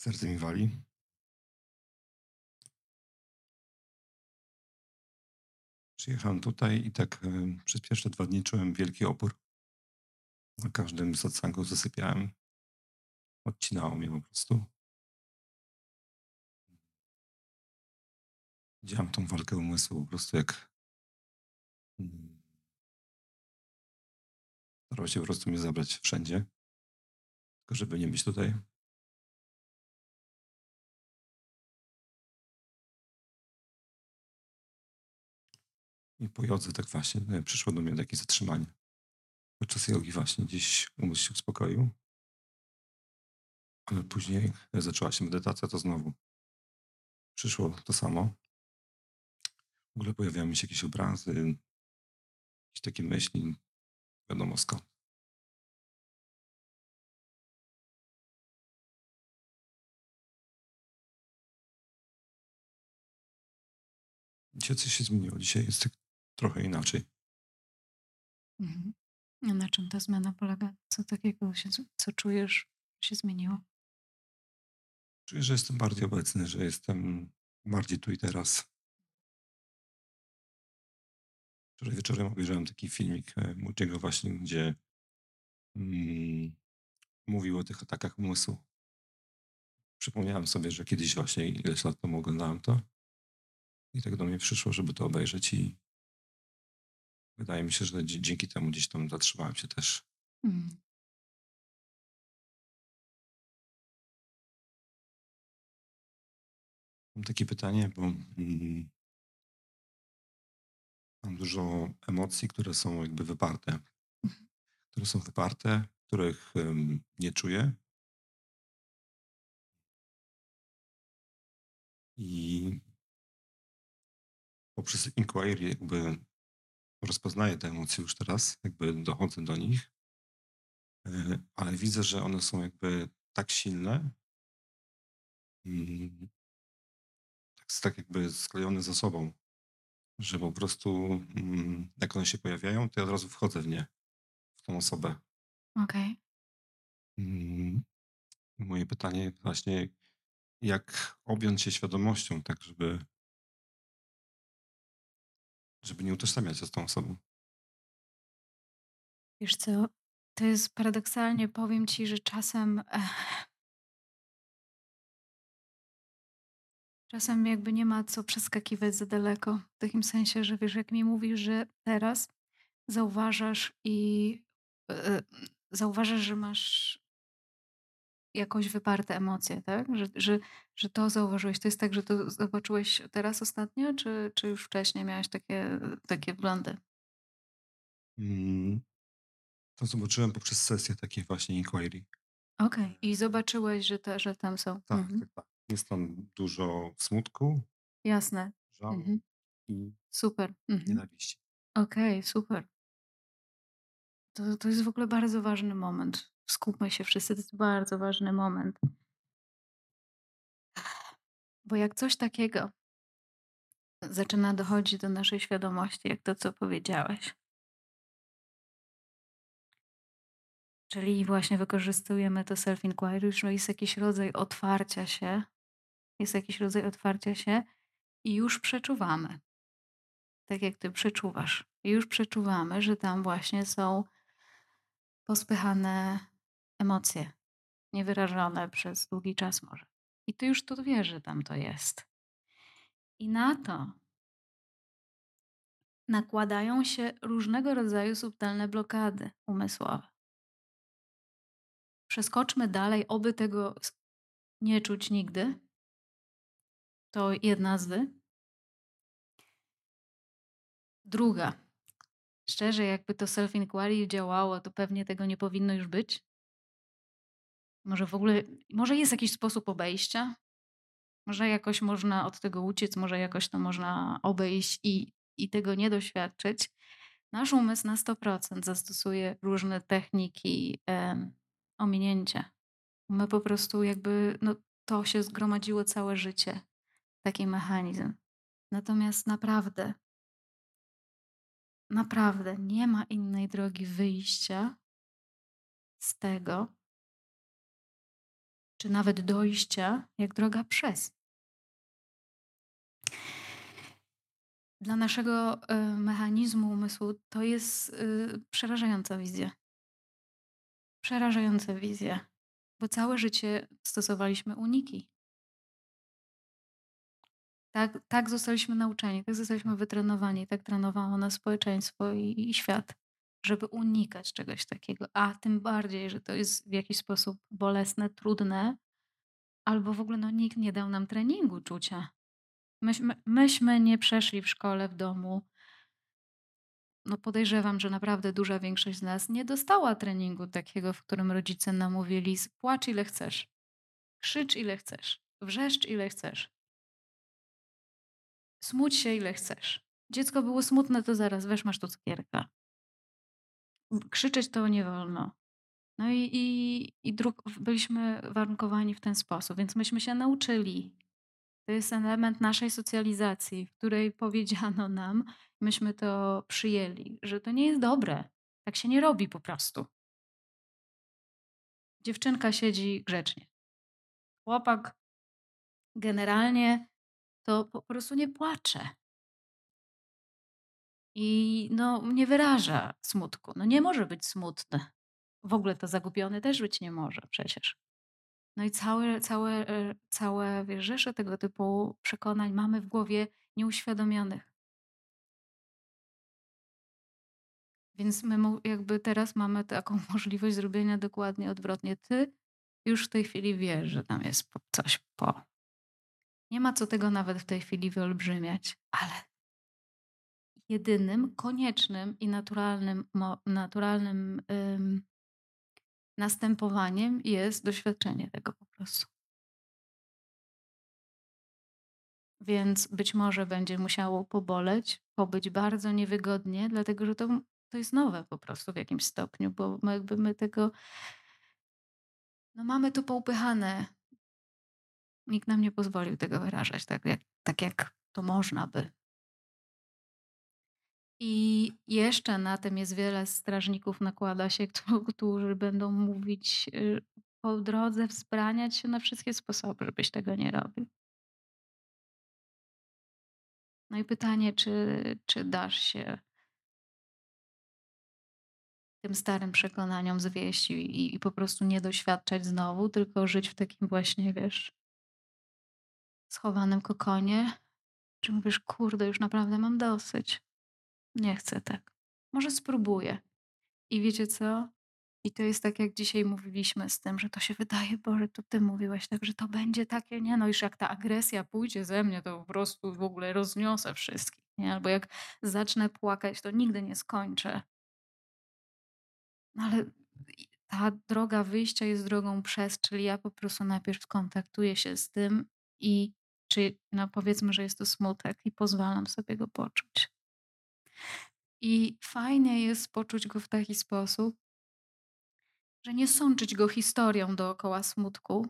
Serce mi wali. Przyjechałem tutaj i tak e, przez pierwsze dwa dni czułem wielki opór. Na każdym satsangu zasypiałem. Odcinało mnie po prostu. Widziałem tą walkę umysłu po prostu jak... mm, Starał się po prostu mnie zabrać wszędzie, tylko żeby nie być tutaj. I po jodze tak właśnie e, przyszło do mnie takie zatrzymanie. Podczas jogi właśnie gdzieś umysł się uspokoił. Ale później zaczęła się medytacja, to znowu przyszło to samo. W ogóle pojawiały mi się jakieś obrazy, jakieś takie myśli, wiadomo skąd. Dzisiaj coś się zmieniło. Dzisiaj jest tak trochę inaczej. Mhm. A na czym ta zmiana polega? Co takiego się, co czujesz, że się zmieniło? Czuję, że jestem bardziej obecny, że jestem bardziej tu i teraz. Wczoraj wieczorem obejrzałem taki filmik e, Moody'ego właśnie, gdzie mm, mówił o tych atakach umysłu. Przypomniałem sobie, że kiedyś właśnie ileś lat temu oglądałem to i tak do mnie przyszło, żeby to obejrzeć i wydaje mi się, że dzięki temu gdzieś tam zatrzymałem się też. Mhm. Mam takie pytanie, bo mm, mam dużo emocji, które są jakby wyparte. Mhm. Które są wyparte, których nie czuję. I poprzez inquiry jakby rozpoznaję te emocje już teraz, jakby dochodzę do nich, e, ale widzę, że one są jakby tak silne, mm, tak, tak jakby sklejone ze sobą, że po prostu mm, jak one się pojawiają, to ja od razu wchodzę w nie, w tą osobę. Okej. Mm, Moje pytanie właśnie, jak objąć się świadomością, tak żeby, żeby nie utożsamiać się z tą osobą. Wiesz co, to jest paradoksalnie, powiem ci, że czasem ech, czasem jakby nie ma co przeskakiwać za daleko. W takim sensie, że wiesz, jak mi mówisz, że teraz zauważasz i e, zauważasz, że masz jakoś wyparte emocje, tak? Że, że, że to zauważyłeś. To jest tak, że to zobaczyłeś teraz ostatnio, czy, czy już wcześniej miałeś takie, takie wglądy? Mm, To zobaczyłem poprzez sesję takiej właśnie inquiry. Okej. I zobaczyłeś, że, te, że tam są. Tak, Mhm. tak, tak. Jest tam dużo smutku, Jasne. żalu Mhm. i Super. Mhm. nienawiści. Okej, super. To, to jest w ogóle bardzo ważny moment. Skupmy się wszyscy, to jest bardzo ważny moment. Bo jak coś takiego zaczyna dochodzić do naszej świadomości, jak to, co powiedziałeś, czyli właśnie wykorzystujemy to self-inquiry, że jest jakiś rodzaj otwarcia się, jest jakiś rodzaj otwarcia się i już przeczuwamy. Tak jak ty przeczuwasz. I już przeczuwamy, że tam właśnie są pospychane emocje, niewyrażone przez długi czas może. I ty już to wiesz, że tam to jest. I na to nakładają się różnego rodzaju subtelne blokady umysłowe. Przeskoczmy dalej, oby tego nie czuć nigdy. To jedna z wy. Druga. Szczerze, jakby to self-inquiry działało, to pewnie tego nie powinno już być. Może w ogóle, może jest jakiś sposób obejścia? Może jakoś można od tego uciec, może jakoś to można obejść i, i tego nie doświadczyć. Nasz umysł na 100% zastosuje różne techniki ominięcia. My po prostu jakby, no to się zgromadziło całe życie, taki mechanizm. Natomiast naprawdę, naprawdę nie ma innej drogi wyjścia z tego, czy nawet dojścia, jak droga przez. Dla naszego y, mechanizmu umysłu to jest y, przerażająca wizja. Przerażająca wizja, bo całe życie stosowaliśmy uniki. Tak, tak zostaliśmy nauczeni, tak zostaliśmy wytrenowani, tak trenowało nas społeczeństwo i, i świat, żeby unikać czegoś takiego. A tym bardziej, że to jest w jakiś sposób bolesne, trudne, albo w ogóle no, nikt nie dał nam treningu czucia. Myśmy, myśmy nie przeszli w szkole, w domu. No podejrzewam, że naprawdę duża większość z nas nie dostała treningu takiego, w którym rodzice nam mówili: płacz ile chcesz, krzycz ile chcesz, wrzeszcz ile chcesz. Smuć się ile chcesz. Dziecko było smutne, to zaraz weź masz tu cukierka. Krzyczeć to nie wolno. No i, i, i byliśmy warunkowani w ten sposób, więc myśmy się nauczyli. To jest element naszej socjalizacji, w której powiedziano nam, myśmy to przyjęli, że to nie jest dobre. Tak się nie robi po prostu. Dziewczynka siedzi grzecznie. Chłopak generalnie to po prostu nie płacze. I no, nie wyraża smutku. No nie może być smutny. W ogóle to zagubiony też być nie może przecież. No i całe, całe, e, całe wiesz, rzesze tego typu przekonań mamy w głowie nieuświadomionych. Więc my jakby teraz mamy taką możliwość zrobienia dokładnie odwrotnie. Ty już w tej chwili wiesz, że tam jest coś po. Nie ma co tego nawet w tej chwili wyolbrzymiać, ale jedynym, koniecznym i naturalnym, naturalnym ym, następowaniem jest doświadczenie tego po prostu. Więc być może będzie musiało poboleć, pobyć bardzo niewygodnie, dlatego że to, to jest nowe po prostu w jakimś stopniu, bo my jakby my tego, no mamy to poupychane Nikt nam nie pozwolił tego wyrażać tak jak, tak jak to można by. I jeszcze na tym jest wiele strażników, nakłada się, którzy będą mówić y, po drodze, wzbraniać się na wszystkie sposoby, żebyś tego nie robił. No i pytanie, czy, czy dasz się tym starym przekonaniom zwieść i, i po prostu nie doświadczać znowu, tylko żyć w takim właśnie, wiesz, schowanym kokonie, czy mówisz, kurde, już naprawdę mam dosyć. Nie chcę tak. Może spróbuję. I wiecie co? I to jest tak, jak dzisiaj mówiliśmy z tym, że to się wydaje, Boże, to ty mówiłeś tak, że to będzie takie, nie no, już jak ta agresja pójdzie ze mnie, to po prostu w ogóle rozniosę wszystkich, nie? Albo jak zacznę płakać, to nigdy nie skończę. No ale ta droga wyjścia jest drogą przez, czyli ja po prostu najpierw skontaktuję się z tym i czy no powiedzmy, że jest to smutek i pozwalam sobie go poczuć. I fajnie jest poczuć go w taki sposób, że nie sączyć go historią dookoła smutku,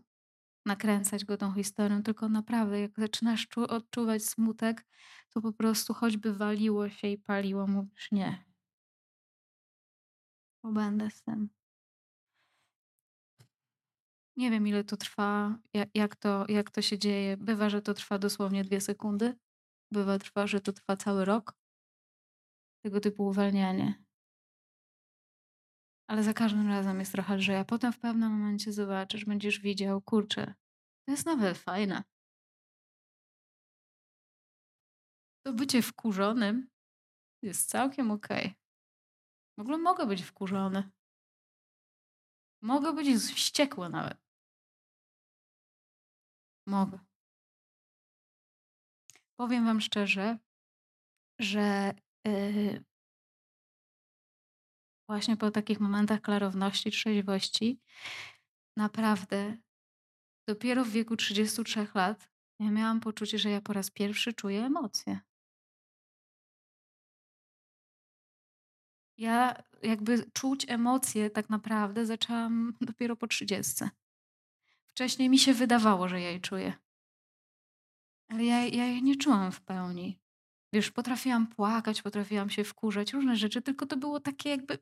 nakręcać go tą historią, tylko naprawdę, jak zaczynasz odczuwać smutek, to po prostu choćby waliło się i paliło, mówisz nie. Bo będę z tym. Nie wiem, ile to trwa, jak to, jak to się dzieje. Bywa, że to trwa dosłownie dwie sekundy. Bywa, trwa, że to trwa cały rok. Tego typu uwalnianie. Ale za każdym razem jest trochę lżej, a potem w pewnym momencie zobaczysz, będziesz widział, kurczę, to jest nawet fajne. To bycie wkurzonym jest całkiem okej. Okay. W ogóle mogę być wkurzony. Mogę być wściekły nawet. Mogę. Powiem wam szczerze, że yy, właśnie po takich momentach klarowności, trzeźwości, naprawdę dopiero w wieku 33 lat ja miałam poczucie, że ja po raz pierwszy czuję emocje. Ja jakby czuć emocje tak naprawdę zaczęłam dopiero po 30. Wcześniej mi się wydawało, że ja je czuję. Ale ja, ja nie czułam w pełni. Wiesz, potrafiłam płakać, potrafiłam się wkurzać, różne rzeczy, tylko to było takie jakby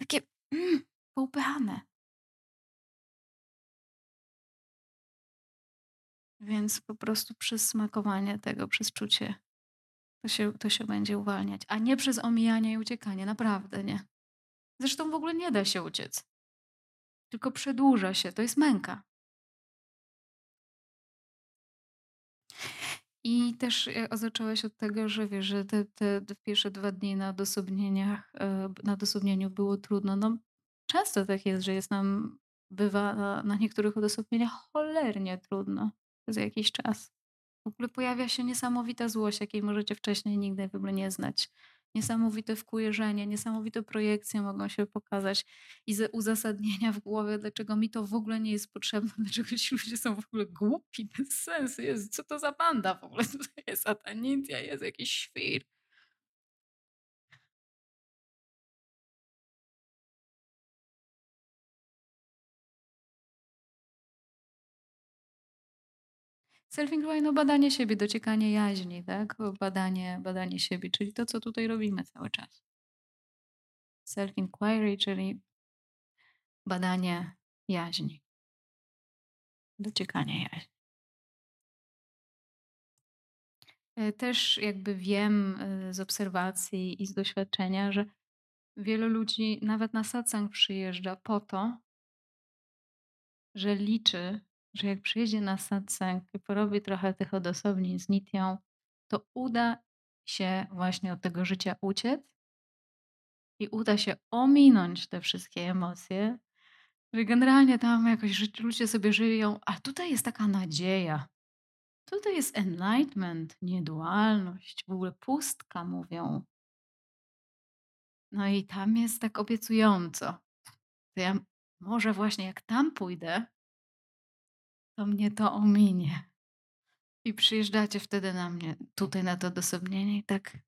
takie mm, poupychane. Więc po prostu przez smakowanie tego, przez czucie to się to się będzie uwalniać, a nie przez omijanie i uciekanie, naprawdę nie. Zresztą w ogóle nie da się uciec. Tylko przedłuża się, to jest męka. I też, e, zaczęłaś od tego, że wiesz, że te te pierwsze 2 dni na odosobnieniach, e, na odosobnieniu było trudno. No, często tak jest, że jest nam bywa na na niektórych odosobnieniach cholernie trudno przez jakiś czas. W ogóle pojawia się niesamowita złość, jakiej możecie wcześniej nigdy w ogóle nie znać. Niesamowite wkujerzenie, niesamowite projekcje mogą się pokazać i ze uzasadnienia w głowie, dlaczego mi to w ogóle nie jest potrzebne, dlaczego ci ludzie są w ogóle głupi, bez sensu. Jezu, co to za banda w ogóle jest? Satanicja, jest jakiś świr. Self-inquiry, no badanie siebie, dociekanie jaźni, tak? Badanie badanie siebie, czyli to, co tutaj robimy cały czas. Self-inquiry, czyli badanie jaźni. Dociekanie jaźni. E, też jakby wiem, y, z obserwacji i z doświadczenia, że wielu ludzi nawet na satsang przyjeżdża po to że liczy, że jak przyjedzie na satsang i porobi trochę tych odosobnień z Nityą, to uda się właśnie od tego życia uciec i uda się ominąć te wszystkie emocje, że generalnie tam jakoś ludzie sobie żyją, a tutaj jest taka nadzieja. Tutaj jest enlightenment, niedualność, w ogóle pustka mówią. No i tam jest tak obiecująco. To ja może właśnie jak tam pójdę to mnie to ominie. I przyjeżdżacie wtedy na mnie, tutaj na to odosobnienie i tak,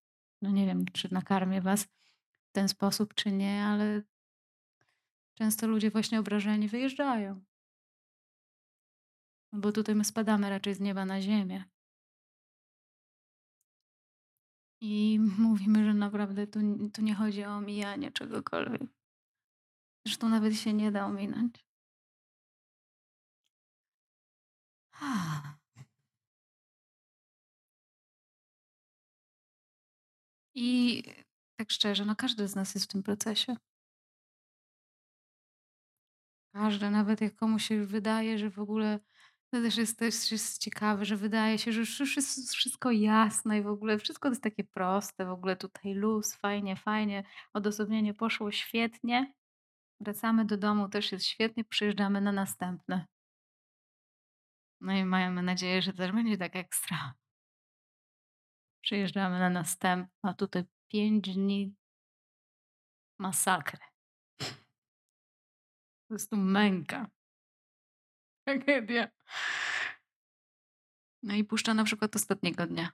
no nie wiem, czy nakarmię was w ten sposób, czy nie, ale często ludzie właśnie obrażeni wyjeżdżają. No bo tutaj my spadamy raczej z nieba na ziemię. I mówimy, że naprawdę tu tu nie chodzi o omijanie czegokolwiek. Zresztą nawet się nie da ominąć. I tak szczerze, no każdy z nas jest w tym procesie. Każdy, nawet jak komuś się wydaje, że w ogóle to też jest też jest ciekawe, że wydaje się, że już jest wszystko jasne i w ogóle wszystko jest takie proste, w ogóle tutaj luz, fajnie, fajnie, odosobnienie poszło świetnie. Wracamy do domu, też jest świetnie, przyjeżdżamy na następne. No i mamy nadzieję, że też będzie tak ekstra. Przyjeżdżamy na następne, a tutaj 5 dni masakry. Po prostu męka. Tragedia. No i puszcza na przykład ostatniego dnia.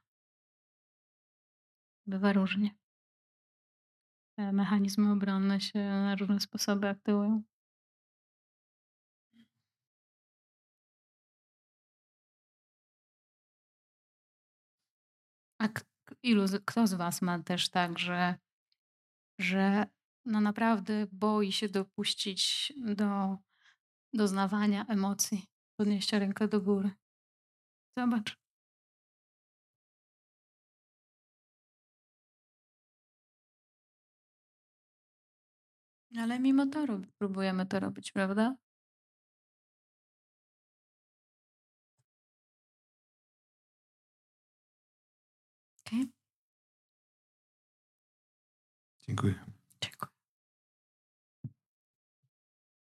Bywa różnie. Mechanizmy obronne się na różne sposoby aktywują. A ilu kto z was ma też tak, że że no naprawdę boi się dopuścić do doznawania emocji, podnieścia rękę do góry? Zobacz. Ale mimo to rob próbujemy to robić, prawda? Dziękuję.